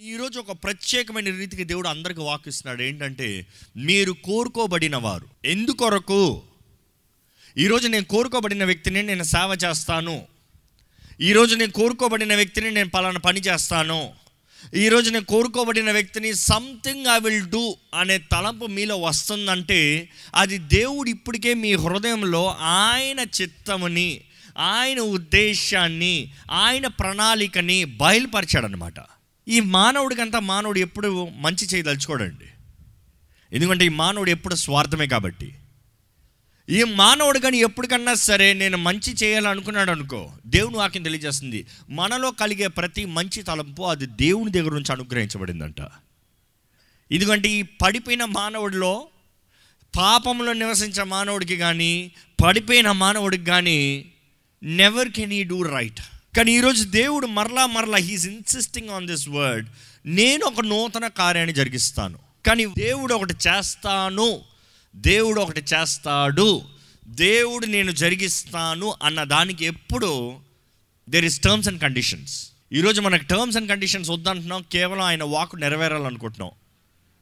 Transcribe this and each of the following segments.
ఈరోజు ఒక ప్రత్యేకమైన రీతికి దేవుడు అందరికి వాకిస్తున్నాడు. ఏంటంటే మీరు కోరుకోబడిన వారు. ఎందుకొరకు? ఈరోజు నేను కోరుకోబడిన వ్యక్తిని నేను సేవ చేస్తాను. ఈరోజు నేను కోరుకోబడిన వ్యక్తిని నేను పలానా పని చేస్తాను. ఈరోజు నేను కోరుకోబడిన వ్యక్తిని సంథింగ్ ఐ విల్ డూ అనే తలంపు మీలో వస్తుందంటే అది దేవుడు ఇప్పటికే మీ హృదయంలో ఆయన చిత్తముని ఆయన ఉద్దేశాన్ని ఆయన ప్రణాళికని బయలుపరిచాడనమాట ఈ మానవుడికంతా మానవుడు ఎప్పుడు మంచి చేయదలుచుకోడండి. ఎందుకంటే ఈ మానవుడు ఎప్పుడు స్వార్థమే కాబట్టి. ఈ మానవుడు కానీ ఎప్పటికన్నా సరే నేను మంచి చేయాలనుకున్నాడు అనుకో దేవుని వాక్యం తెలియజేస్తుంది మనలో కలిగే ప్రతి మంచి తలంపు అది దేవుని దగ్గర నుంచి అనుగ్రహించబడిందంట. ఎందుకంటే ఈ పడిపోయిన మానవుడిలో పాపంలో నివసించే మానవుడికి కానీ పడిపోయిన మానవుడికి కానీ never can he do right కానీ ఈరోజు దేవుడు మరలా మరలా he's insisting on this word నేను ఒక నూతన కార్యాన్ని జరిగిస్తాను కానీ దేవుడు ఒకటి చేస్తాను దేవుడు ఒకటి చేస్తాడు దేవుడు నేను జరిగిస్తాను అన్న దానికి ఎప్పుడు there is terms and conditions ఈరోజు మనకు టర్మ్స్ అండ్ కండిషన్స్ వద్దంటున్నాం కేవలం ఆయన వాక్ నెరవేరాలనుకుంటున్నాం.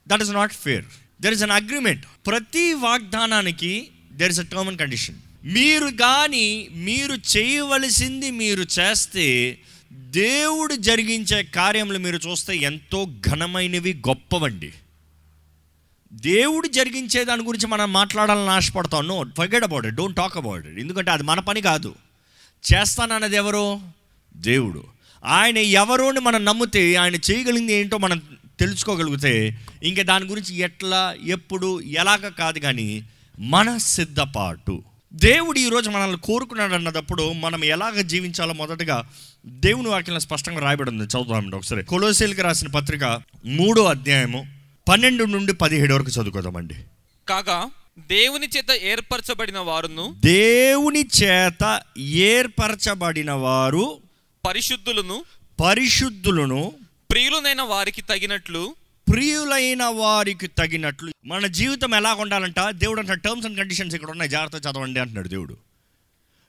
That is not fair there is an agreement ప్రతి వాగ్దానానికి there is a term and condition మీరు కానీ మీరు చేయవలసింది మీరు చేస్తే దేవుడు జరిగించే కార్యములు మీరు చూస్తే ఎంతో ఘనమైనవి గొప్పవండి. దేవుడు జరిగించే దాని గురించి మనం మాట్లాడాలని ఆశపడతాం. No forget about it don't talk about it ఎందుకంటే అది మన పని కాదు. చేస్తానన్నది ఎవరు? దేవుడు. ఆయన ఎవరోని మనం నమ్మితే ఆయన చేయగలిగింది ఏంటో మనం తెలుసుకోగలిగితే ఇంకా దాని గురించి ఎట్లా ఎప్పుడు ఎలాగ కాదు కానీ మన సిద్ధపాటు. దేవుడు ఈరోజు మనల్ని కోరుకున్నాడు అన్నదప్పుడు మనం ఎలాగ జీవించాలో మొదటగా దేవుని వాక్యంలో స్పష్టంగా రాయబడి ఉంది చదువుతామండి ఒకసారి. కొలోసేల్కి రాసిన పత్రిక మూడో అధ్యాయము పన్నెండు నుండి పదిహేడు వరకు చదువుకోదామండి. కాగా దేవుని చేత ఏర్పరచబడిన వారును దేవుని చేత ఏర్పరచబడిన వారు పరిశుద్ధులను పరిశుద్ధులను ప్రియులనైన వారికి తగినట్లు ప్రియులైన వారికి తగినట్లు. మన జీవితం ఎలా ఉండాలంట? దేవుడు అంట టర్మ్స్ అండ్ కండిషన్స్ ఇక్కడ ఉన్నాయి. జాగ్రత్త చదవండి అంటున్నాడు దేవుడు.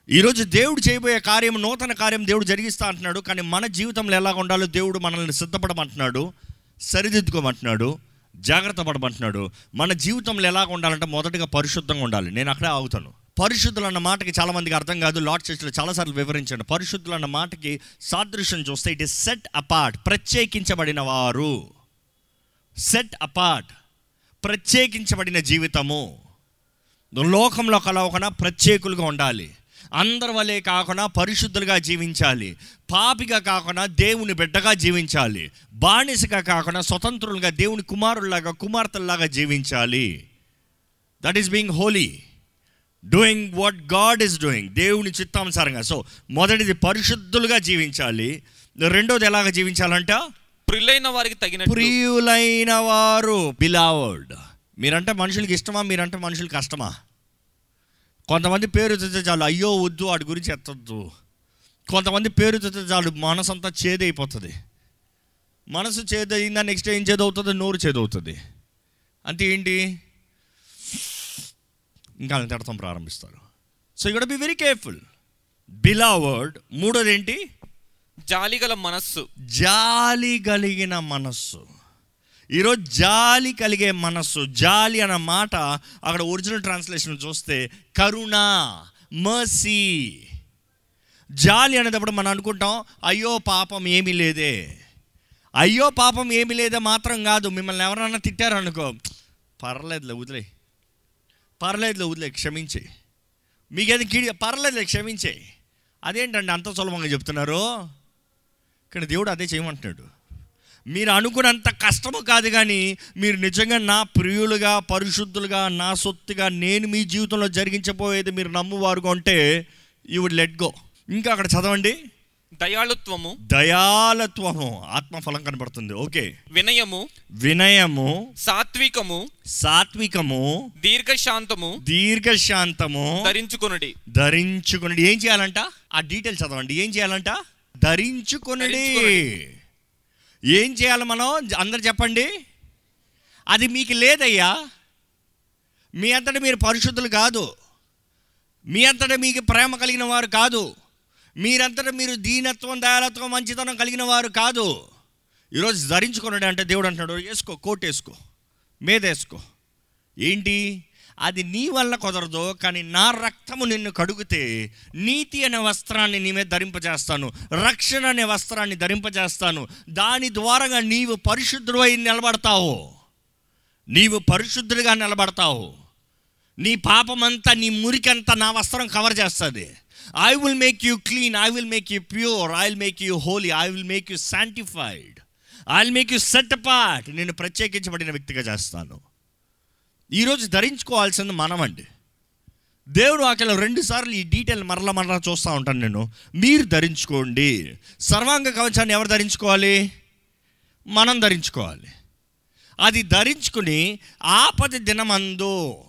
ఈరోజు దేవుడు చేయబోయే కార్యం నూతన కార్యం దేవుడు జరిగిస్తా అంటున్నాడు. కానీ మన జీవితంలో ఎలా ఉండాలో దేవుడు మనల్ని సిద్ధపడమంటున్నాడు. సరిదిద్దుకోమంటున్నాడు. జాగ్రత్త పడమంటున్నాడు. మన జీవితంలో ఎలా ఉండాలంటే మొదటగా పరిశుద్ధంగా ఉండాలి. నేను అక్కడే ఆగుతాను. పరిశుద్ధులు అన్న మాటకి చాలా మందికి అర్థం కాదు. లార్డ్ చర్చ్లో చాలాసార్లు వివరించాను. పరిశుద్ధులు అన్న మాటకి సాదృశ్యం చూస్తే ఇట్ ఇస్ సెట్ అపార్ట్ ప్రత్యేకించబడిన వారు. సెట్ అపార్ట్ ప్రత్యేకించబడిన జీవితము. లోకంలో కలవకుండా ప్రత్యేకులుగా ఉండాలి. అందరి వలె కాకుండా పరిశుద్ధులుగా జీవించాలి. పాపిగా కాకుండా దేవుని బిడ్డగా జీవించాలి. బానిసగా కాకుండా స్వతంత్రులుగా దేవుని కుమారుల్లాగా కుమార్తెల్లాగా జీవించాలి. That is being holy doing what God is doing దేవుని చిత్తానుసారంగా. సో మొదటిది పరిశుద్ధులుగా జీవించాలి. రెండోది ఎలాగ జీవించాలంట? ప్రియులైన వారికి తగిన ప్రియులైన వారు బిలావర్డ్ మీరంటే మనుషులకి ఇష్టమా? మీరంటే మనుషులకి కష్టమా? కొంతమంది పేరు తెచ్చే చాలు అయ్యో వద్దు వాడి గురించి ఎత్తద్దు. కొంతమంది పేరు తెచ్చే చాలు మనసు అంతా చేదైపోతుంది. మనసు చేదయిందా నెక్స్ట్ ఏం చేదవుతుంది? నోరు చేదవుతుంది. అంతే ఏంటి? ఇంకా తిడతాం ప్రారంభిస్తారు. సో ఇక్కడ బి వెరీ కేర్ఫుల్ బిలావర్డ్ మూడోది ఏంటి? జాలిగల మనస్సు. జాలి కలిగిన మనస్సు. ఈరోజు జాలి కలిగే మనస్సు జాలి అన్న మాట అక్కడ ఒరిజినల్ ట్రాన్స్లేషన్ చూస్తే కరుణ మర్సీ జాలి అనేటప్పుడు మనం అనుకుంటాం అయ్యో పాపం ఏమీ లేదే. అయ్యో పాపం ఏమీ లేదే మాత్రం కాదు. మిమ్మల్ని ఎవరన్నా తిట్టారనుకో పర్లేదులే వదిలే. పర్లేదులే వదిలే క్షమించే. మీకేది కిడి పర్లేదులే క్షమించే. అదేంటండి అంత సులభంగా చెప్తున్నారు? కానీ దేవుడు అదే చేయమంటున్నాడు. మీరు అనుకున్నంత కష్టము కాదు కానీ మీరు నిజంగా నా ప్రియులుగా పరిశుద్ధులుగా నా సొత్తుగా నేను మీ జీవితంలో జరిగించబోయేది మీరు నమ్మువారుగా ఉంటే యూ వుడ్ లెట్ గో ఇంకా అక్కడ చదవండి. దయాళుత్వము దయాలత్వము ఆత్మఫలం కనబడుతుంది. ఓకే. వినయము వినయము సాత్వికము సాత్వికము దీర్ఘశాంతము దీర్ఘశాంతము ధరించుకొనుడి. ధరించుకుని ఏం చేయాలంట? ఆ డీటెయిల్ చదవండి. ఏం చేయాలంట? ధరించుకునడి. ఏం చేయాలి మనం? అందరు చెప్పండి. అది మీకు లేదయ్యా. మీ అంతటా మీరు పరిశుద్ధులు కాదు. మీ అంతటా మీకు ప్రేమ కలిగిన వారు కాదు. మీరంతటా మీరు దీనత్వం దయాలత్వం మంచితనం కలిగిన వారు కాదు. ఈరోజు ధరించుకున్నాడు అంటే దేవుడు అంటున్నాడు వేసుకో కోట్ వేసుకో మీద వేసుకో ఏంటి? అది నీ వల్ల కుదరదు కానీ నా రక్తము నిన్ను కడుగుతే నీతి అనే వస్త్రాన్ని నీ మీద ధరింపజేస్తాను రక్షణ అనే వస్త్రాన్ని ధరింపజేస్తాను. దాని ద్వారాగా నీవు పరిశుద్ధుడై నిలబడతావు. నీవు పరిశుద్ధుడిగా నిలబడతావు. నీ పాపమంతా నీ మురికంతా నా వస్త్రం కవర్ చేస్తుంది. I will make you clean I will make you pure I will make you holy I will make you sanctified I will make you set part నేను ప్రత్యేకించబడిన వ్యక్తిగా చేస్తాను. ఈరోజు ధరించుకోవాల్సింది మనమండి. దేవుడు అక్కడ రెండు సార్లు ఈ డీటెయిల్ మరల మరలా చూస్తూ ఉంటాను నేను. మీరు ధరించుకోండి. సర్వాంగ కవచాన్ని ఎవరు ధరించుకోవాలి? మనం ధరించుకోవాలి. అది ధరించుకుని ఆపది దినమందు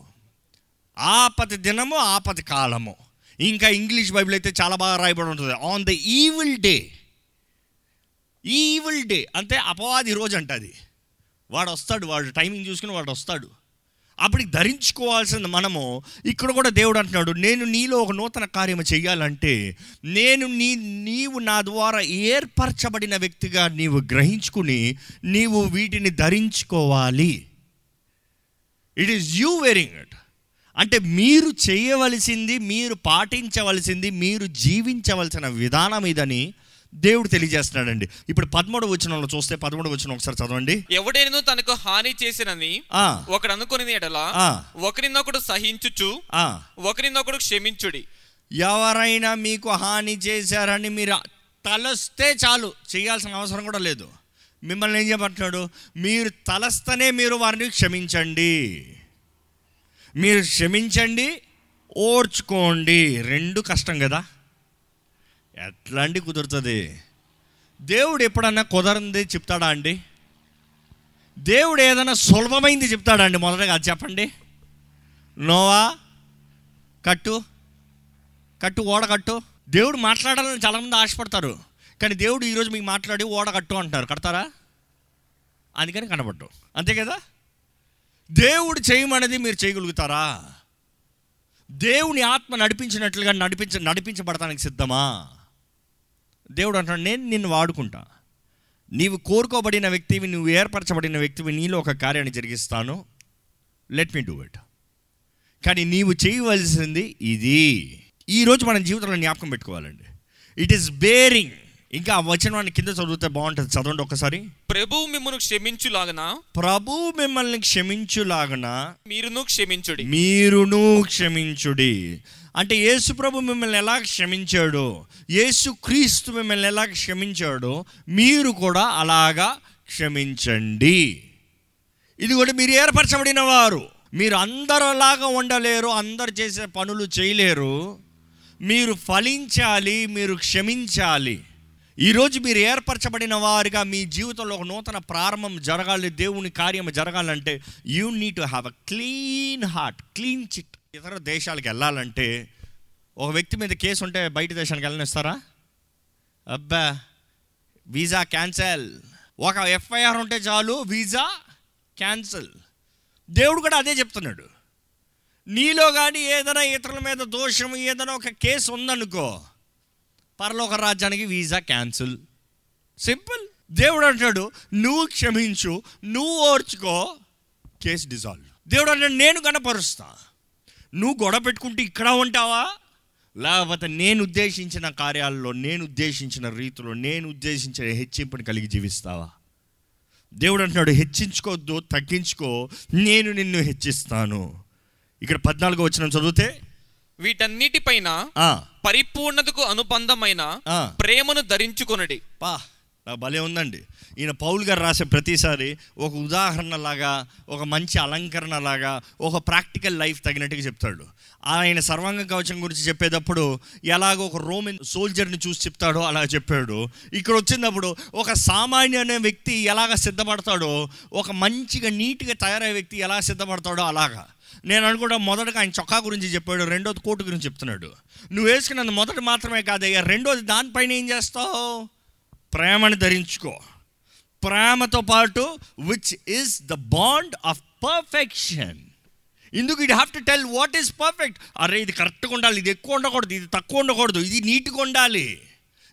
ఆపది దినము ఆపది కాలము. ఇంకా ఇంగ్లీష్ బైబిల్ అయితే చాలా బాగా రాయబడి ఉంటుంది. On the evil day evil day అంటే అపవాది రోజు అంట అది. వాడు వస్తాడు వాడు టైమింగ్ చూసుకుని వాడు వస్తాడు. అప్పటికి ధరించుకోవాల్సింది మనము ఇక్కడ కూడా దేవుడు అంటున్నాడు నేను నీలో ఒక నూతన కార్యము చేయాలంటే నేను నీ నీవు నా ద్వారా ఏర్పరచబడిన వ్యక్తిగా నీవు గ్రహించుకుని నీవు వీటిని ధరించుకోవాలి. It is you wearing it అంటే మీరు చేయవలసింది మీరు పాటించవలసింది మీరు జీవించవలసిన విధానం ఇదని దేవుడు తెలియజేస్తున్నాడండి. ఇప్పుడు పదమూడు వచనంలో చూస్తే పదమూడు వచనం ఒకసారి చదవండి. ఎవడైనా తనకు హాని చేసినని ఒకడు అనుకుని ఎడల. ఒకరినొకడు సహించుచు. ఒకరినొకడు క్షమించుడి. ఎవరైనా మీకు హాని చేశారని మీరు తలస్తే చాలు. చేయాల్సిన అవసరం కూడా లేదు. మిమ్మల్ని ఏం చెప్పంటున్నాడు మీరు తలస్తేనే మీరు వారిని క్షమించండి. మీరు క్షమించండి ఓర్చుకోండి. రెండు కష్టం కదా. ఎట్లాంటి కుదురుతుంది? దేవుడు ఎప్పుడన్నా కుదరంది చెప్తాడా అండి? దేవుడు ఏదైనా సులభమైంది చెప్తాడా అండి? మొదటగా అది చెప్పండి. నోవా కట్టు కట్టు ఓడ కట్టు. దేవుడు మాట్లాడాలని చాలామంది ఆశపడతారు. కానీ దేవుడు ఈరోజు మీకు మాట్లాడి ఓడ కట్టు అంటున్నారు. కడతారా? అందుకని కనబడ్డు. అంతే కదా? దేవుడు చేయమనేది మీరు చేయగలుగుతారా? దేవుని ఆత్మ నడిపించినట్లుగా నడిపించ నడిపించబడటానికి సిద్ధమా? దేవుడు అంటాడు నేను నిన్ను వాడుకుంటా. నీవు కోరుకోబడిన వ్యక్తివి నువ్వు ఏర్పరచబడిన వ్యక్తివి నీలో ఒక కార్యాన్ని జరిగిస్తాను. లెట్ మీ డూ ఇట్ కానీ నీవు చేయవలసింది ఇది. ఈరోజు మన జీవితంలో జ్ఞాపకం పెట్టుకోవాలండి. ఇట్ ఈస్ బేరింగ్ ఇంకా ఆ వచనాన్ని కింద చదివితే బాగుంటుంది. చదవండి ఒకసారి. ప్రభు మిమ్మును క్షమించులాగన? ప్రభు మిమ్మల్ని క్షమించులాగన? మీరును క్షమించుడి. మీరును క్షమించుడి. అంటే యేసు ప్రభు మిమ్మల్ని ఎలా క్షమించాడో? యేసు క్రీస్తు మిమ్మల్ని ఎలా క్షమించాడో? మీరు కూడా అలాగా క్షమించండి. ఇది కూడా మీరు ఏర్పరచబడిన వారు. మీరు అందరిలాగా ఉండలేరు అందరు చేసే పనులు చేయలేరు. మీరు ఫలించాలి మీరు క్షమించాలి. ఈరోజు మీరు ఏర్పరచబడిన వారిగా మీ జీవితంలో ఒక నూతన ప్రారంభం జరగాలి దేవుని కార్యం జరగాలంటే you need to have a clean heart clean chit ఇతర దేశాలకు వెళ్ళాలంటే ఒక వ్యక్తి మీద కేసు ఉంటే బయట దేశానికి వెళ్ళనిస్తారా? అబ్బా వీసా క్యాన్సల్. ఒక ఎఫ్ఐఆర్ ఉంటే చాలు వీసా క్యాన్సల్. దేవుడు కూడా అదే చెప్తున్నాడు. నీలో కానీ ఏదైనా ఇతరుల మీద దోషం ఏదైనా ఒక కేసు ఉందనుకో పరలోక రాజ్యానికి వీసా క్యాన్సిల్. సింపుల్. దేవుడు అంటాడు నువ్వు క్షమించు నువ్వు ఓర్చుకో కేసు డిజాల్వ్. దేవుడు అంటాడు నేను కనపరుస్తా నువ్వు గొడవ పెట్టుకుంటే ఇక్కడ ఉంటావా? లేకపోతే నేను ఉద్దేశించిన కార్యాల్లో నేను ఉద్దేశించిన రీతిలో నేను ఉద్దేశించిన హెచ్చింపుని కలిగి జీవిస్తావా? దేవుడు అంటున్నాడు హెచ్చించుకోవద్దు తగ్గించుకో నేను నిన్ను హెచ్చిస్తాను. ఇక్కడ పద్నాలుగో వచ్చిన చదివితే వీటన్నిటిపైన పరిపూర్ణతకు అనుబంధమైన. ప్రేమను ధరించుకొనుడి. పా భలే ఉందండి. ఈయన పౌల్ గారు రాసే ప్రతిసారి ఒక ఉదాహరణ లాగా ఒక మంచి అలంకరణ లాగా ఒక ప్రాక్టికల్ లైఫ్ తగినట్టుగా చెప్తాడు. ఆయన సర్వాంగ కవచం గురించి చెప్పేటప్పుడు ఎలాగో ఒక రోమన్ సోల్జర్ని చూసి చెప్తాడో అలా చెప్పాడు. ఇక్కడ వచ్చినప్పుడు ఒక సామాన్య అనే వ్యక్తి ఎలాగ సిద్ధపడతాడో ఒక మంచిగా నీట్గా తయారయ్యే వ్యక్తి ఎలా సిద్ధపడతాడో అలాగా. నేను అనుకుంటా మొదటగా ఆయన చొక్కా గురించి చెప్పాడు రెండోది కోటు గురించి చెప్తున్నాడు. నువ్వు వేసుకున్నది మొదటి మాత్రమే కాదయ్యా రెండోది దానిపైన ఏం చేస్తావు? ప్రేమను ధరించుకో. ప్రేమతో పాటు which is the bond of perfection ఇందుకు it have to tell what is perfect అరే ఇది కరెక్ట్గా ఉండాలి ఇది ఎక్కువ ఉండకూడదు ఇది తక్కువ ఉండకూడదు ఇది నీట్గా ఉండాలి.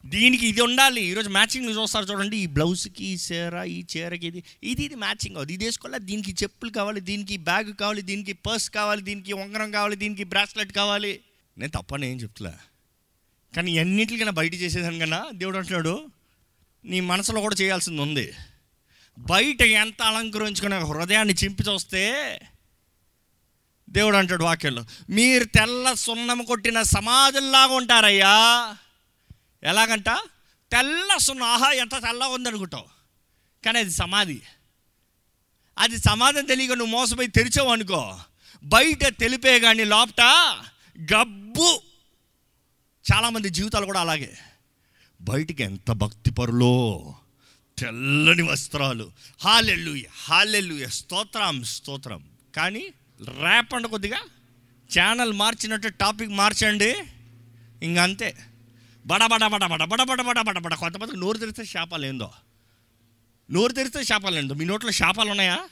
దీనికి ఇది ఉండాలి. ఈరోజు మ్యాచింగ్ చూస్తారు చూడండి. ఈ బ్లౌజ్కి ఈ చీర ఈ చీరకి ఇది ఇది ఇది మ్యాచింగ్ అవుతుంది ఇది వేసుకోవాలి? దీనికి చెప్పులు కావాలి దీనికి బ్యాగ్ కావాలి దీనికి పర్స్ కావాలి దీనికి ఉంగరం కావాలి దీనికి బ్రాస్లెట్ కావాలి. నేను తప్పని ఏం చెప్తులే. కానీ ఎన్నింటికైనా బయట చేసేదాని కన్నా దేవుడు అంటున్నాడు నీ మనసులో కూడా చేయాల్సింది ఉంది. బయట ఎంత అలంకరించుకునే హృదయాన్ని చింపి చూస్తే దేవుడు అంటాడు వాక్యంలో మీరు తెల్ల సున్నం కొట్టిన సమాధుల్లాగా ఉంటారయ్యా. ఎలాగంట? తెల్ల సున్నం ఆహా ఎంత తెల్లగా ఉందనుకుంటావు. కానీ అది సమాధి. అది సమాధం తెలియక నువ్వు మోసపోయి తెరిచావు అనుకో. బయట తెలిపే కానీ లోపట గబ్బు. చాలామంది జీవితాలు కూడా అలాగే. బయటికి ఎంత భక్తిపరులో తెల్లని వస్త్రాలు. హాలెల్లుయ హాలెల్లుయ స్తోత్రం స్తోత్రం. కానీ రేపండి కొద్దిగా. ఛానల్ మార్చినట్టు టాపిక్ మార్చండి. ఇంకంతే. బడబడ బడ బడ బడ బడ కొంతమందికి నోరు తెరిస్తే శాపాలు ఏందో? నోరు తెరిస్తే శాపాలు ఏందో? మీ నోట్లో శాపాలు ఉన్నాయా?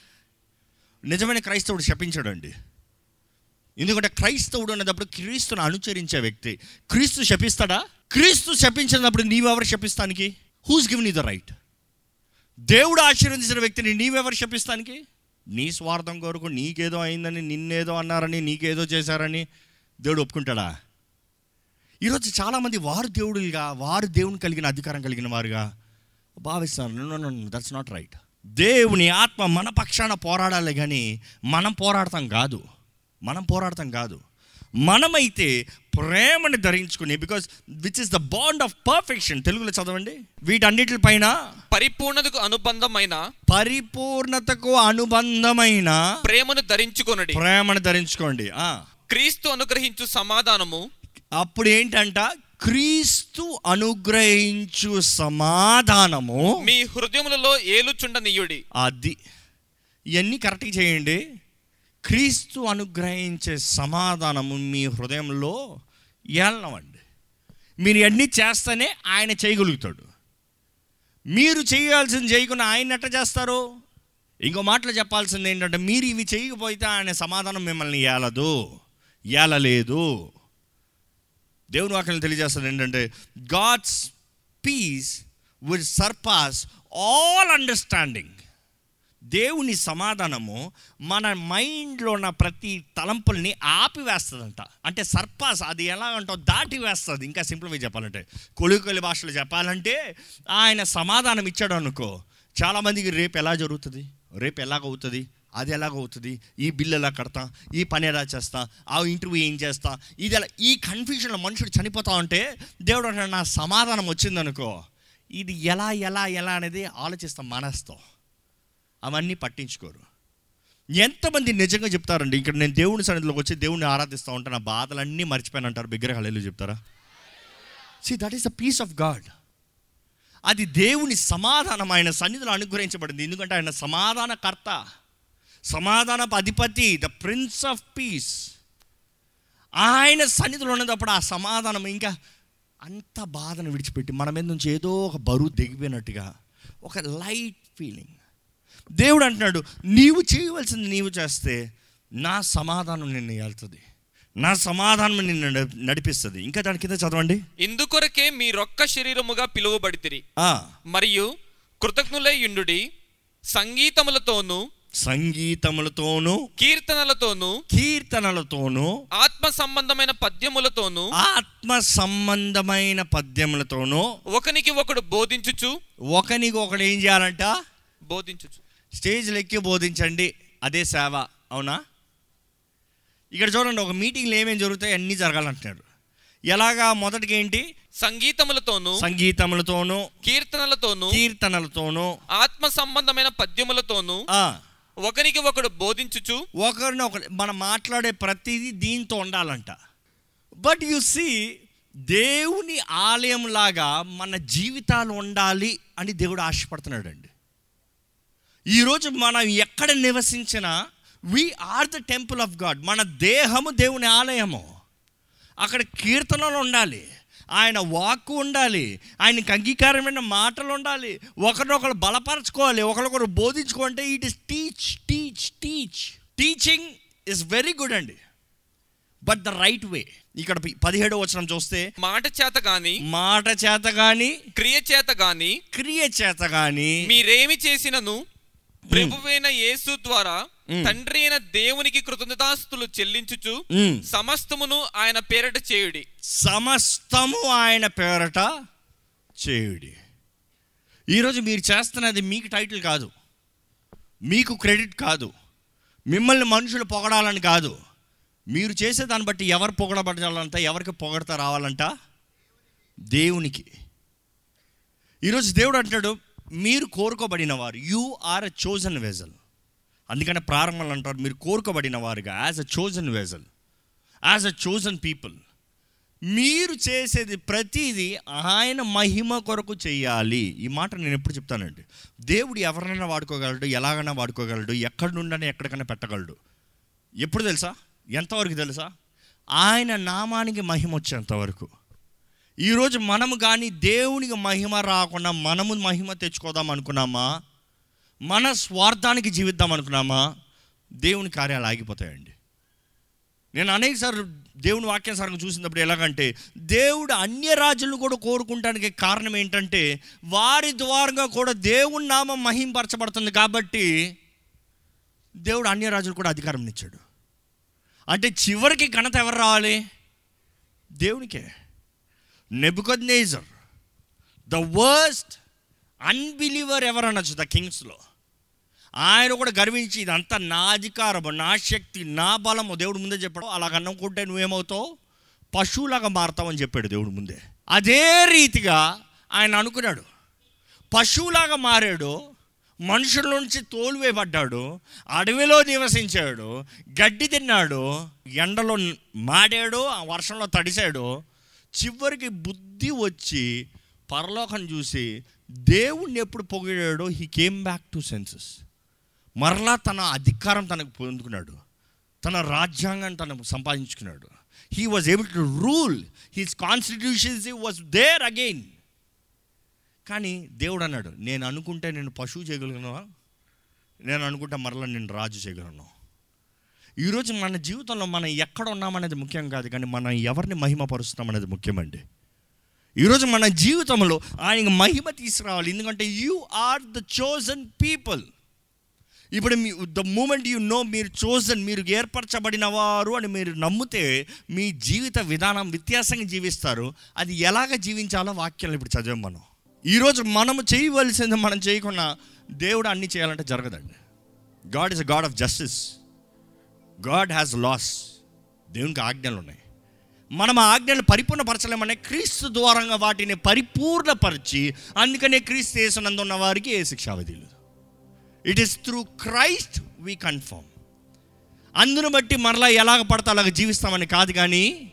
నిజమైన క్రైస్తవుడు శపించడండి. ఎందుకంటే క్రైస్తవుడు అనేటప్పుడు క్రీస్తును అనుచరించే వ్యక్తి. క్రీస్తు శపిస్తాడా? క్రీస్తు శపించినప్పుడు నీవెవరు శపిస్తానికి? Who's given he the right దేవుడు ఆశీర్వదించిన వ్యక్తిని నీవెవరు శపిస్తానికి? నీ స్వార్థం కొరకు నీకేదో అయిందని నిన్నేదో అన్నారని నీకేదో చేశారని దేవుడు ఒప్పుకుంటాడా? ఈరోజు చాలామంది వారు దేవుడుగా వారు దేవుని కలిగిన అధికారం కలిగిన వారుగా భావిస్తారు దట్స్ నాట్ రైట్ దేవుని ఆత్మ మన పక్షాన పోరాడాలి కానీ మనం పోరాడతాం కాదు. మనం పోరాడతాం కాదు. మనమైతే ప్రేమని ధరించుకుని because which is the bond of perfection తెలుగులో చదవండి. వీటన్నిటిపైన పరిపూర్ణతకు అనుబంధమైన పరిపూర్ణతకు అనుబంధమైన ప్రేమను ధరించుకొనుడి. ప్రేమను ధరించుకోండి. ఆ. క్రీస్తు అనుగ్రహించు సమాధానము అప్పుడు ఏంటంట క్రీస్తు అనుగ్రహించు సమాధానము మీ హృదయములలో ఏలుచుండనీయుడి. అది. ఇవన్నీ కరెక్ట్గా చేయండి. క్రీస్తు అనుగ్రహించే సమాధానము మీ హృదయంలో ఏళ్ళవండి మీరు అన్నీ చేస్తేనే ఆయన చేయగలుగుతాడు. మీరు చేయాల్సింది చేయకుండా ఆయన ఎట్ట చేస్తారు? ఇంకో మాటలో చెప్పాల్సింది ఏంటంటే మీరు ఇవి చేయకపోతే ఆయన సమాధానం మిమ్మల్ని ఏలదు. ఏలలేదు. దేవుని వాక్యం తెలియజేస్తుంది ఏంటంటే God's peace will surpass all understanding దేవుని సమాధానము మన మైండ్లో ఉన్న ప్రతి తలంపుల్ని ఆపివేస్తుందంట. అంటే సర్పాస్ అది ఎలా అంటో దాటి వేస్తుంది ఇంకా సింపుల్గా చెప్పాలంటే కొలికొలి భాషలో చెప్పాలంటే ఆయన సమాధానం ఇచ్చాడు అనుకో చాలామందికి రేపు ఎలా జరుగుతుంది? రేపు ఎలాగవుతుంది? అది ఎలాగవుతుంది? ఈ బిల్లు ఎలా కడతా? ఈ పని ఎలా చేస్తా? ఆ ఇంటర్వ్యూ ఏం చేస్తా? ఇది ఎలా ఈ కన్ఫ్యూజన్లో మనుషుడు చనిపోతా ఉంటే దేవుడు అంటాడు, నా సమాధానం వచ్చిందనుకో ఇది ఎలా ఎలా ఎలా అనేది ఆలోచిస్తాం మానేస్తాం. అవన్నీ పట్టించుకోరు. ఎంతమంది నిజంగా చెప్తారండి ఇక్కడ నేను దేవుని సన్నిధిలోకి వచ్చి దేవుని ఆరాధిస్తూ ఉంటా నా బాధలన్నీ మర్చిపోయాను అంటారు. బిగ్గర చెప్తారా? See that is the peace of God అది దేవుని సమాధానం ఆయన సన్నిధిలో అనుగ్రహించబడింది. ఎందుకంటే ఆయన సమాధానకర్త. సమాధానపు అధిపతి ద ప్రిన్స్ ఆఫ్ పీస్ ఆయన సన్నిధిలో ఉన్నప్పుడు ఆ సమాధానం ఇంకా అంత బాధను విడిచిపెట్టి మన మీద నుంచి ఏదో ఒక బరువు దిగిపోయినట్టుగా ఒక లైట్ ఫీలింగ్ దేవుడు అంటున్నాడు నీవు చేయవలసింది నీవు చేస్తే నా సమాధానం నిన్ను వెళ్తుంది నా సమాధానం నిన్ను నడి- నడిపిస్తుంది. ఇంకా దాని కింద చదవండి. ఇందుకొరకే మీ రొక్క శరీరముగా పిలువబడితిరి. మరియు కృతజ్ఞులై యుండుడి సంగీతములతోనూ సంగీతములతోనూ కీర్తనలతోనూ కీర్తనలతోనూ ఆత్మ సంబంధమైన పద్యములతోనూ ఆత్మ సంబంధమైన పద్యములతోనూ ఒకనికి ఒకడు బోధించుచు ఒకనికి ఒకడు ఏం చేయాలంట? బోధించుచు. స్టేజ్లు ఎక్కి బోధించండి అదే సేవ అవునా? ఇక్కడ చూడండి ఒక మీటింగ్లో ఏమేమి జరుగుతాయి అన్నీ జరగాలంటున్నాడు ఎలాగా? మొదటికి ఏంటి సంగీతములతోనూ సంగీతములతోనూ కీర్తనలతోనూ కీర్తనలతోనూ ఆత్మ సంబంధమైన పద్యములతోనూ ఒకరికి ఒకడు బోధించుచు ఒకరిని ఒకరు మనం మాట్లాడే ప్రతిదీ దీంతో ఉండాలంట. బట్ యు సీ దేవుని ఆలయం లాగా మన జీవితాలు ఉండాలి అని దేవుడు ఆశపడుతున్నాడు అండి ఈరోజు మనం ఎక్కడ నివసించినా we are the temple of God మన దేహము దేవుని ఆలయము. అక్కడ కీర్తనలు ఉండాలి. ఆయన వాక్కు ఉండాలి. ఆయనకి అంగీకారమైన మాటలు ఉండాలి ఒకరినొకరు బలపరచుకోవాలి. ఒకరికొకరు బోధించుకుంటే it is teach teach teach teaching is very good అండి. బట్ ద రైట్ వే ఇక్కడ పదిహేడో వచనం చూస్తే మాట చేత గాని మాట చేత గాని క్రియ చేత గాని క్రియ చేత గాని మీరేమి చేసినను ప్రభువైన యేసు ద్వారా. తండ్రి అయిన దేవునికి కృతజ్ఞతాస్తులు చెల్లించుచు సమస్తమును ఆయన పేరట చేయుడి. సమస్తము ఆయన పేరట చేయుడి. ఈరోజు మీరు చేస్తున్నది మీకు టైటిల్ కాదు. మీకు క్రెడిట్ కాదు. మిమ్మల్ని మనుషులు పొగడాలని కాదు. మీరు చేసే దాన్ని బట్టి ఎవరు పొగడబడాలంట ఎవరికి పొగడతా రావాలంట? దేవునికి. ఈరోజు దేవుడు అంటాడు మీరు కోరుకోబడిన వారు you are a chosen vessel అందుకనే ప్రారంభంలో అంటారు మీరు కోరుకోబడిన వారుగా as a chosen vessel as a chosen people మీరు చేసేది ప్రతిదీ ఆయన మహిమ కొరకు చేయాలి. ఈ మాట నేను ఎప్పుడు చెప్తానండి. దేవుడు ఎవరినైనా వాడుకోగలడు ఎలాగైనా వాడుకోగలడు ఎక్కడి నుండైనా ఎక్కడికైనా పెట్టగలడు. ఎప్పుడు తెలుసా? ఎంతవరకు తెలుసా? ఆయన నామానికి మహిమ వచ్చేంతవరకు ఈరోజు మనము కానీ దేవునికి మహిమ రాకుండా మనము మహిమ తెచ్చుకోదాం అనుకున్నామా? మన స్వార్థానికి జీవిద్దాం అనుకున్నామా? దేవుని కార్యాలు ఆగిపోతాయండి. నేను అనేక దేవుని దేవుని వాక్యానుసారంగా చూసినప్పుడు ఎలాగంటే దేవుడు అన్య రాజులను కూడా కోరుకుంటానికి కారణం ఏంటంటే వారి ద్వారంగా కూడా దేవుని నామం మహింపరచబడుతుంది కాబట్టి దేవుడు అన్య రాజులు కూడా అధికారం ఇచ్చాడు. అంటే చివరికి ఘనత ఎవరు రావాలి? దేవునికే. Nebuchadnezzar the worst unbeliever ఎవరు అనొచ్చు ద కింగ్స్లో. ఆయన కూడా గర్వించి ఇదంతా నా అధికారము నా శక్తి నా బలము. దేవుడు ముందే చెప్పాడు అలాగ అనుకుంటే నువ్వేమవుతావు? పశువులాగా మారుతావని చెప్పాడు దేవుడు ముందే. అదే రీతిగా ఆయన అనుకున్నాడు. పశువులాగా మారాడు మనుషుల నుంచి తోలువేయబడ్డాడు అడవిలో నివసించాడు గడ్డి తిన్నాడు ఎండలో మాడాడు ఆ వర్షంలో తడిశాడు. చివరికి బుద్ధి వచ్చి పరలోకం చూసి దేవుణ్ణి ఎప్పుడు పొగిడాడో he came back to senses మరలా తన అధికారం తనకు పొందుకున్నాడు. తన రాజ్యాంగాన్ని తనకు సంపాదించుకున్నాడు. He was able to rule his constitutions was there again కానీ దేవుడు అన్నాడు నేను అనుకుంటే నేను పశువు చేయగలను నేను అనుకుంటే మరలా నేను రాజు చేయగలను. ఈరోజు మన జీవితంలో మనం ఎక్కడ ఉన్నామనేది ముఖ్యం కాదు కానీ మనం ఎవరిని మహిమపరుస్తున్నాం అనేది ముఖ్యమండి. ఈరోజు మన జీవితంలో ఆయన మహిమ తీసుకురావాలి. ఎందుకంటే you are the chosen people ఇప్పుడు మీ ద మూమెంట్ యు నో మీరు చోజన్ మీరు ఏర్పరచబడిన వారు అని మీరు నమ్మితే మీ జీవిత విధానం వ్యత్యాసంగా జీవిస్తారు. అది ఎలాగ జీవించాలో వాక్యాలు ఇప్పుడు చదివాం మనం. ఈరోజు మనము చేయవలసింది మనం చేయకుండా దేవుడు అన్ని చేయాలంటే జరగదండి. God is a God of justice God has laws దేవునికి ఆజ్ఞలు ఉన్నాయి. మనం ఆ ఆజ్ఞలు పరిపూర్ణపరచలేమనే క్రీస్తు ద్వారంగా వాటిని పరిపూర్ణపరిచి అందుకనే క్రీస్తు చేసినందున్న వారికి ఏ శిక్షావిధి లేదు. It is through Christ we confirm అందును బట్టి మరలా ఎలాగ పడితే అలాగ జీవిస్తామని కాదు కానీ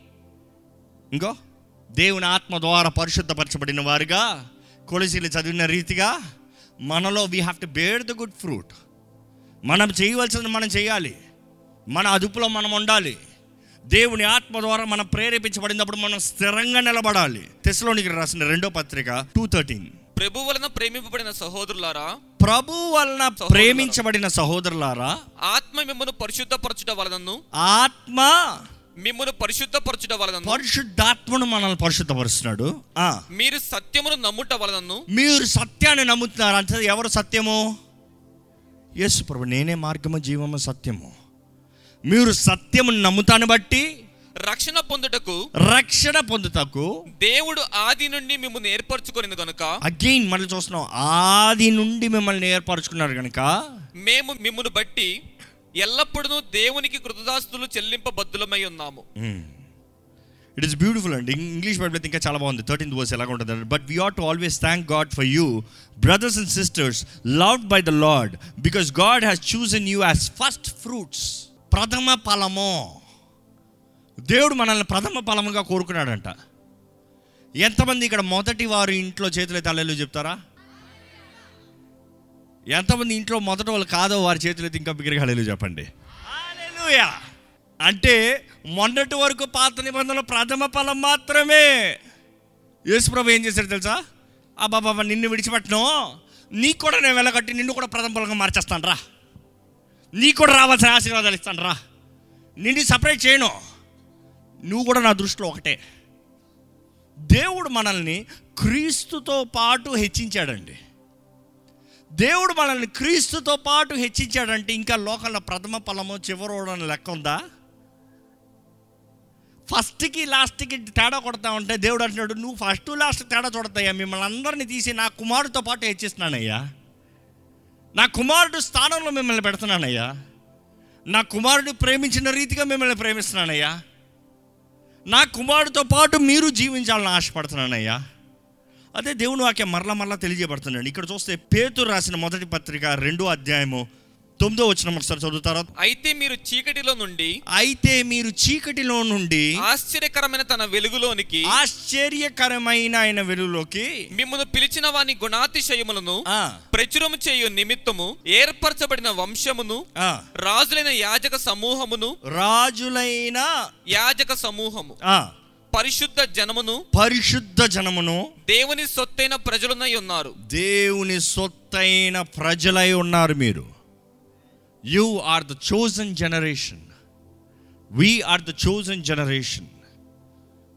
ఇంకో దేవుని ఆత్మ ద్వారా పరిశుద్ధపరచబడిన వారుగా కొలసీలు చదివిన రీతిగా మనలో we have to bear the good fruit మనం చేయవలసింది మనం చేయాలి. మన అదుపులో మనం ఉండాలి. దేవుని ఆత్మ ద్వారా మనం ప్రేరేపించబడినప్పుడు మనం స్థిరంగా నిలబడాలి. తెసలోనికి రాసిన రెండో పత్రిక టూ థర్టీన్ ప్రభు వలన ప్రేమింపబడిన సహోదరులారా? ప్రభు వలన ప్రేమించబడిన సహోదరులారా? ఆత్మ మిమ్మను పరిశుద్ధపరచుట వలనను ఆత్మ మిమ్మను పరిశుద్ధపరచుట వలనను పరిశుద్ధాత్మను మనల్ని పరిశుద్ధపరుస్తున్నాడు. మీరు సత్యమును నమ్ముట వలనను మీరు సత్యాన్ని నమ్ముతున్నారు. అంటే ఎవరు సత్యము? యేసు ప్రభు నేనే మార్గము జీవము సత్యము. మీరు సత్యము నమ్ముతాను బట్టి రక్షణ పొందుటకు రక్షణ పొందుటకు దేవుడు ఆది నుండి మిమ్మల్ని ఏర్పరచుకుని గనుక అగైన్ మళ్ళీ చూస్తున్నాం. ఆది నుండి మిమ్మల్ని ఏర్పరచుకున్నారు కనుక మేము మిమ్మల్ని బట్టి ఎల్లప్పుడూ దేవునికి కృతదాస్తులు చెల్లింపబద్దులమై ఉన్నాము. ఇట్ ఇస్ బ్యూటిఫుల్ అండి. ఇంగ్లీష్ బైబిల్ ఇంకా చాలా బాగుంది. థర్టీన్త్ వర్స్ ఎలా ఉంటుంది but we ought to always thank God for you brothers and sisters loved by the Lord because God has chosen you as first fruits ప్రథమ ఫలము. దేవుడు మనల్ని ప్రథమ ఫలముగా కోరుకున్నాడంట. ఎంతమంది ఇక్కడ మొదటి వారు ఇంట్లో చేతులు తల్లెలు చెప్తారా? ఎంతమంది ఇంట్లో మొదటి వాళ్ళు కాదో వారి చేతులు ఇంకా బిగ్గరగా హల్లెలూయా చెప్పండి. అంటే మొన్నటి వరకు పాత నిబంధనలు ప్రథమ ఫలం మాత్రమే. యేసుప్రభు ఏం చేశాడు తెలుసా? ఆ బాబా నిన్ను విడిచిపెట్టను. నీకు కూడా నేను వెళ్ళగట్టి నిన్ను కూడా ప్రథమ ఫలంగా మార్చేస్తాను రా. నీకు కూడా రావాల్సిన ఆశీర్వాదాలు ఇస్తాను రా. నిన్ను సపరేట్ చేయను. నువ్వు కూడా నా దృష్టిలో ఒకటే. దేవుడు మనల్ని క్రీస్తుతో పాటు హెచ్చించాడండి. దేవుడు మనల్ని క్రీస్తుతో పాటు హెచ్చించాడంటే ఇంకా లోకంలో ప్రథమ ఫలము చివరోడని లెక్క ఉందా? ఫస్ట్కి లాస్ట్కి తేడా కొడతా ఉంటే దేవుడు అంటున్నాడు నువ్వు ఫస్ట్ లాస్ట్ తేడా చూడతాయ్యా మిమ్మల్ని అందరినీ తీసి నా కుమారుడితో పాటు హెచ్చిస్తున్నానయ్యా. నా కుమారుడు స్థానంలో మిమ్మల్ని పెడుతున్నానయ్యా. నా కుమారుడు ప్రేమించిన రీతిగా మిమ్మల్ని ప్రేమిస్తున్నానయ్యా. నా కుమారుడితో పాటు మీరు జీవించాలని ఆశపడుతున్నానయ్యా. అదే దేవుని వాక్యం మరల మరలా తెలియజేయబడుతున్నాడు. ఇక్కడ చూస్తే పేతురు రాసిన మొదటి పత్రిక రెండో అధ్యాయము తొమ్మిదో వచ్చిన ఒకసారి చదువుతారా? అయితే మీరు చీకటిలో నుండి అయితే మీరు చీకటిలో నుండి ఆశ్చర్యకరమైన తన వెలుగులోనికి ఆశ్చర్యకరమైన ఆయన వెలుగులోకి మిమ్మల్ని పిలిచిన వాని గుణాతిశయములను ఆ, ప్రచురము చేయు నిమిత్తము ఏర్పరచబడిన వంశమును రాజులైన యాజక సమూహమును రాజులైన యాజక సమూహము పరిశుద్ధ జనమును పరిశుద్ధ జనమును దేవుని సొత్తైన ప్రజలునై ఉన్నారు. దేవుని సొత్తైన ప్రజలై ఉన్నారు మీరు. You are the chosen generation we are the chosen generation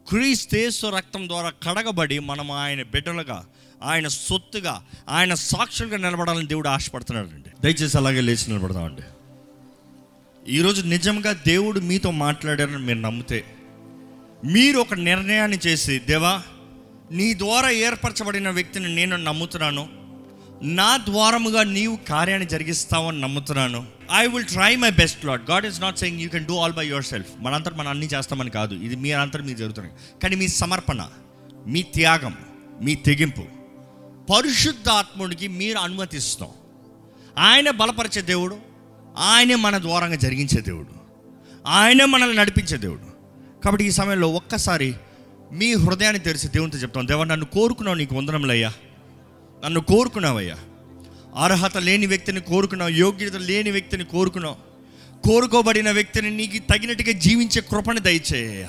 క్రీస్తేశ్వ రక్తం ద్వారా కడగబడి మనం ఆయన బిడ్డలుగా ఆయన సొత్తుగా ఆయన సాక్షులుగా నిలబడాలని దేవుడు ఆశపడుతున్నాడండి. దయచేసి అలాగే లేచి నిలబడదామండి. ఈరోజు నిజంగా దేవుడు మీతో మాట్లాడారని మీరు నమ్మితే మీరు ఒక నిర్ణయాన్ని చేసి దేవా నీ ద్వారా ఏర్పరచబడిన వ్యక్తిని నేను నమ్ముతున్నాను. నా ద్వారముగా నీవు కార్యాన్ని జరిగిస్తావని నమ్ముతున్నాను. I will try my best Lord God is not saying you can do all by yourself మనంతా మనం అన్ని చేస్తామని కాదు. ఇది మీ అంతా మీకు జరుగుతున్నాయి కానీ మీ సమర్పణ మీ త్యాగం మీ తెగింపు పరిశుద్ధాత్ముడికి మీరు అనుమతిస్తాం. ఆయన బలపరిచే దేవుడు ఆయనే మన ద్వారంగా జరిగించే దేవుడు ఆయనే మనల్ని నడిపించే దేవుడు. కాబట్టి ఈ సమయంలో ఒక్కసారి మీ హృదయాన్ని తెరిచి దేవునితో చెప్తాం. దేవా నన్ను కోరుకున్నావు నీకు వందనములయ్యా నన్ను కోరుకున్నావయ్యా. అర్హత లేని వ్యక్తిని కోరుకున్నావు యోగ్యత లేని వ్యక్తిని కోరుకున్నావు. కోరుకోబడిన వ్యక్తిని నీకు తగినట్టుగా జీవించే కృపని దయచేయ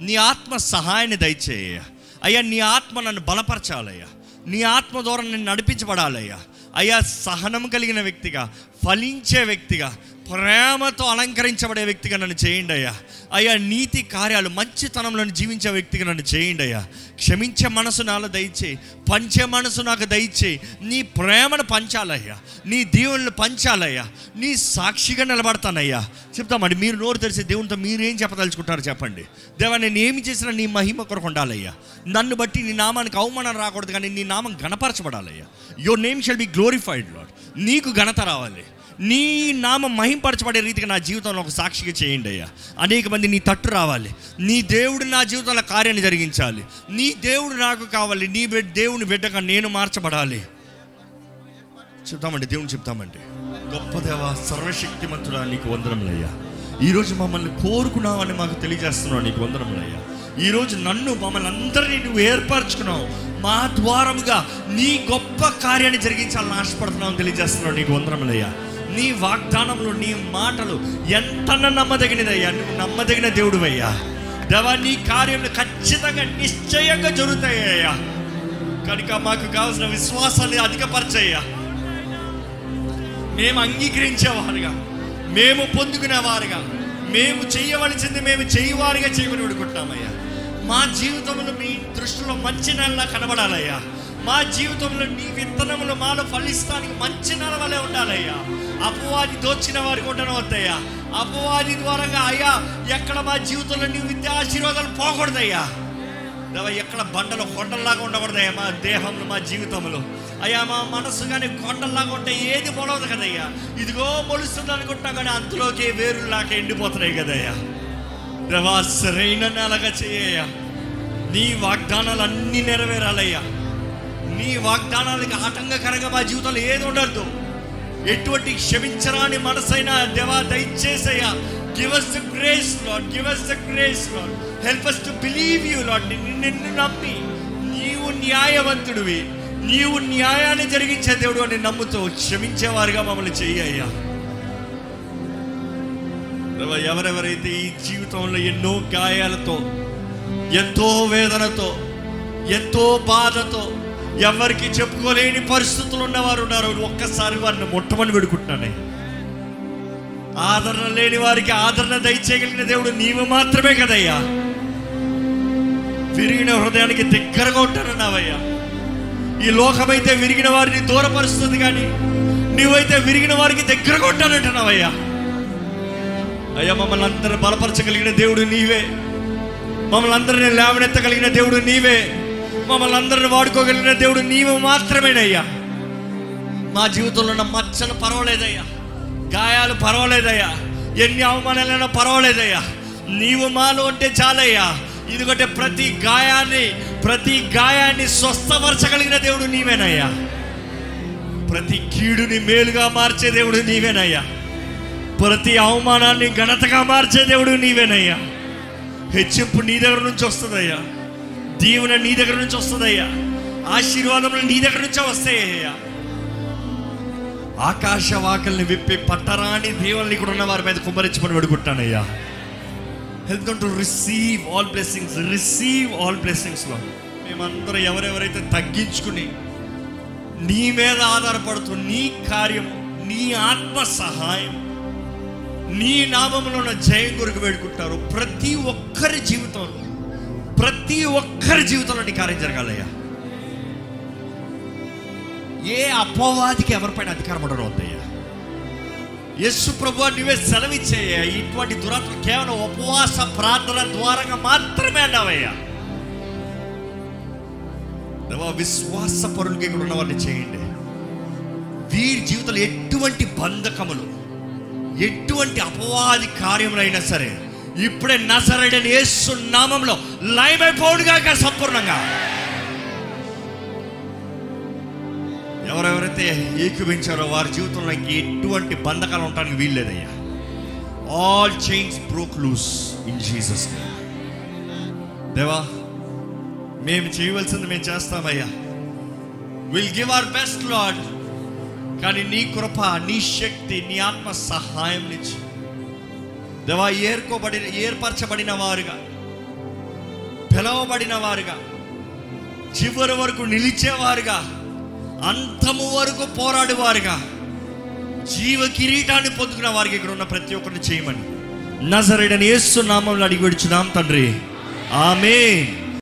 నీ ఆత్మ సహాయాన్ని దయచేయ అయ్యా నీ ఆత్మ నన్ను బలపరచాలయ్యా. నీ ఆత్మ ద్వారా నేను నడిపించబడాలయ్యా. అయ్యా సహనం కలిగిన వ్యక్తిగా ఫలించే వ్యక్తిగా ప్రేమతో అలంకరించబడే వ్యక్తిగా నన్ను చేయండి అయ్యా. అయ్యా నీతి కార్యాలు మంచితనంలో జీవించే వ్యక్తిగా నన్ను చేయండి అయ్యా. క్షమించే మనసు నాలో దయచేయి పంచే మనసు నాకు దయచేయి నీ ప్రేమను పంచాలయ్యా. నీ దేవుళ్ళు పంచాలయ్యా. నీ సాక్షిగా నిలబడతానయ్యా. చెప్తామండి మీరు నోరు తెరిచి దేవునితో మీరేం చెప్పదలుచుకుంటారు చెప్పండి. దేవా నేను ఏమి చేసినా నీ మహిమ కొరకు ఉండాలయ్యా. నన్ను బట్టి నీ నామానికి అవమానం రాకూడదు కానీ నీ నామం గణపరచబడాలయ్యా your name shall be glorified Lord నీకు ఘనత రావాలి. నీ నామ మహింపరచబడే రీతిగా నా జీవితంలో ఒక సాక్షిగా చేయండి అయ్యా. అనేక మంది నీ తట్టు రావాలి. నీ దేవుడు నా జీవితంలో కార్యాన్ని జరిగించాలి. నీ దేవుడు నాకు కావాలి. నీ దేవుని బిడ్డగా నేను మార్చబడాలి. చెప్తామండి దేవుని చెప్తామండి. గొప్ప దేవ సర్వశక్తిమంతుడా నీకు వందనములయ్యా ఈరోజు మమ్మల్ని కోరుకున్నావని మాకు తెలియజేస్తున్నావు నీకు వందనములయ్యా ఈరోజు నన్ను మమ్మల్ని అందరినీ నువ్వు ఏర్పరచుకున్నావు. మా ద్వారముగా నీ గొప్ప కార్యాన్ని జరిగించాలని ఆశపడుతున్నావు తెలియజేస్తున్నావు నీకు వందనములయ్యా నీ వాగ్దానములు నీ మాటలు ఎంత నమ్మదగినదయ్యా. నువ్వు నమ్మదగిన దేవుడువయ్యా. దేవా నీ కార్యములు ఖచ్చితంగా నిశ్చయంగా జరుగుతాయ్యా. కనుక మాకు కావాల్సిన విశ్వాసాన్ని అధికపరచయ్యా. మేము అంగీకరించేవారుగా మేము పొందుకునేవారుగా మేము చేయవలసింది మేము చేయవారుగా చేయమని వేడుకుంటున్నామయ్యా. మా జీవితంలో మీ దృష్టిలో మంచి నెలలా కనబడాలయ్యా. మా జీవితంలో నీ విత్తనములు మాలో ఫలిస్తానికి మంచి నెల ఉండాలయ్యా. అపవాది దోచిన వారికి ఉండనవద్దయ్యా అపవాది ద్వారా అయ్యా ఎక్కడ మా జీవితంలో నీ విద్య ఆశీర్వాదాలు పోకూడదయ్యా. ఎక్కడ బండలు కొండల్లాగా ఉండకూడదయ్యా మా దేహంలో మా జీవితంలో. అయ్యా మా మనసు కానీ కొండల్లాగా ఉంటే ఏది మొలవదు కదయ్యా. ఇదిగో మొలుస్తుంది అనుకుంటున్నా కానీ అంతలోకి వేరులాగా ఎండిపోతున్నాయి కదయ్యా. దేవా సరైన నెలగా చేయ్యా నీ వాగ్దానాలు అన్నీ నెరవేరాలయ్యా. నీ వాగ్దానాలకి ఆటంకకరంగా మా జీవితంలో ఏది ఉండద్దు. ఎటువంటి క్షమించరాని మనసైనా దేవా దయచేసయ్యా. Give us the grace Lord give us the grace Lord help us to believe you Lord నిన్ను నమ్మి నీవు న్యాయవంతుడివి. నీవు న్యాయాన్ని జరిగించే దేవుడు అని నమ్ముతూ క్షమించేవారుగా మమ్మల్ని చెయ్యయ్యా. ఎవరెవరైతే ఈ జీవితంలో ఎన్నో గాయాలతో ఎంతో వేదనతో ఎంతో బాధతో ఎవరికి చెప్పుకోలేని పరిస్థితులు ఉన్నవారు ఉన్నారు. ఒక్కసారి వారిని మొట్టమని పెడుకుంటున్నానే ఆదరణ లేని వారికి ఆదరణ దయచేయగలిగిన దేవుడు నీవు మాత్రమే కదయ్యా. విరిగిన హృదయానికి దగ్గరగా ఉంటానన్నావయ్యా. ఈ లోకమైతే విరిగిన వారిని దూరపరుస్తుంది కానీ నీవైతే విరిగిన వారికి దగ్గరగా ఉంటానంటున్నావయ్యా. అయ్యా మమ్మల్ని అందరిని బలపరచగలిగిన దేవుడు నీవే. మమ్మల్ని అందరిని లేవనెత్తగలిగిన దేవుడు నీవే. మమ్మల్ని అందరిని వాడుకోగలిగిన దేవుడు నీవు మాత్రమేనయ్యా. మా జీవితంలో ఉన్న మచ్చలు పర్వాలేదయ్యా. గాయాలు పర్వాలేదయ్యా. ఎన్ని అవమానాలైనా పర్వాలేదయ్యా. నీవు మాలో ఉంటే చాలయ్యా. ఎందుకంటే ప్రతి గాయాన్ని ప్రతి గాయాన్ని స్వస్థపరచగలిగిన దేవుడు నీవేనయ్యా. ప్రతి కీడుని మేలుగా మార్చే దేవుడు నీవేనయ్యా. ప్రతి అవమానాన్ని ఘనతగా మార్చే దేవుడు నీవేనయ్యా. హెచ్చింపు నీ దగ్గర నుంచి వస్తుందయ్యా. దీవెన నీ దగ్గర నుంచి వస్తుందయ్యా. ఆశీర్వాదములు నీ దగ్గర నుంచే వస్తాయ్యా. ఆకాశ వాకల్ని విప్పి పట్టరాని దేవుల్ని కూడా ఉన్న వారి మీద కుమ్మరించమని పెడుకుంటానయ్యా help to receive all blessings receive all బ్లెస్సింగ్స్లో మేమందరం ఎవరెవరైతే తగ్గించుకుని నీ మీద ఆధారపడుతూ నీ కార్యము నీ ఆత్మ సహాయం నీ నామంలో ఉన్న జయం కొరకు వేడుకుంటారు ప్రతి ఒక్కరి జీవితంలో ప్రతి ఒక్కరి జీవితంలో నీ కార్యం జరగాలయ్యా. ఏ అపవాదికి ఎవరిపైన అధికారం ఉండడం వద్దయ్యా. యస్సు ప్రభు నువ్వే సెలవిచ్చేయ్యా. ఇటువంటి దురాత్మ కేవలం ఉపవాస ప్రార్థన ద్వారంగా మాత్రమే అన్నావయ్యా. విశ్వాస పరులకి ఇక్కడ ఉన్న వారిని చేయండి. వీరి జీవితంలో ఎటువంటి బంధకములు ఎటువంటి అపవాది కార్యములైనా సరే ఇప్పుడే నసరడని యేసు నామంలో లయమైపోవుడుగాక సంపూర్ణంగా. ఎవరెవరైతే ఏకీభించారో వారి జీవితంలో ఎటువంటి బంధకాలు ఉండడానికి వీల్లేదయ్యా. All chains broke loose in Jesus దేవా మేము చేయవలసింది మేము చేస్తామయ్యా. Will give our best Lord కానీ నీ కృప నీ శక్తి నీ ఆత్మ సహాయం నుంచి. దేవా ఏర్కోబడిన ఏర్పరచబడిన వారుగా. పిలవబడిన వారుగా చివరి వరకు నిలిచేవారుగా అంతము వరకు పోరాడేవారుగా జీవ కిరీటాన్ని పొందుకున్న వారికి ఇక్కడ ఉన్న ప్రతి ఒక్కరిని చేయమని. నజరేడని ఏస్తున్నామని నామంలో అడిగి విడుచున్నాం తండ్రి. ఆమె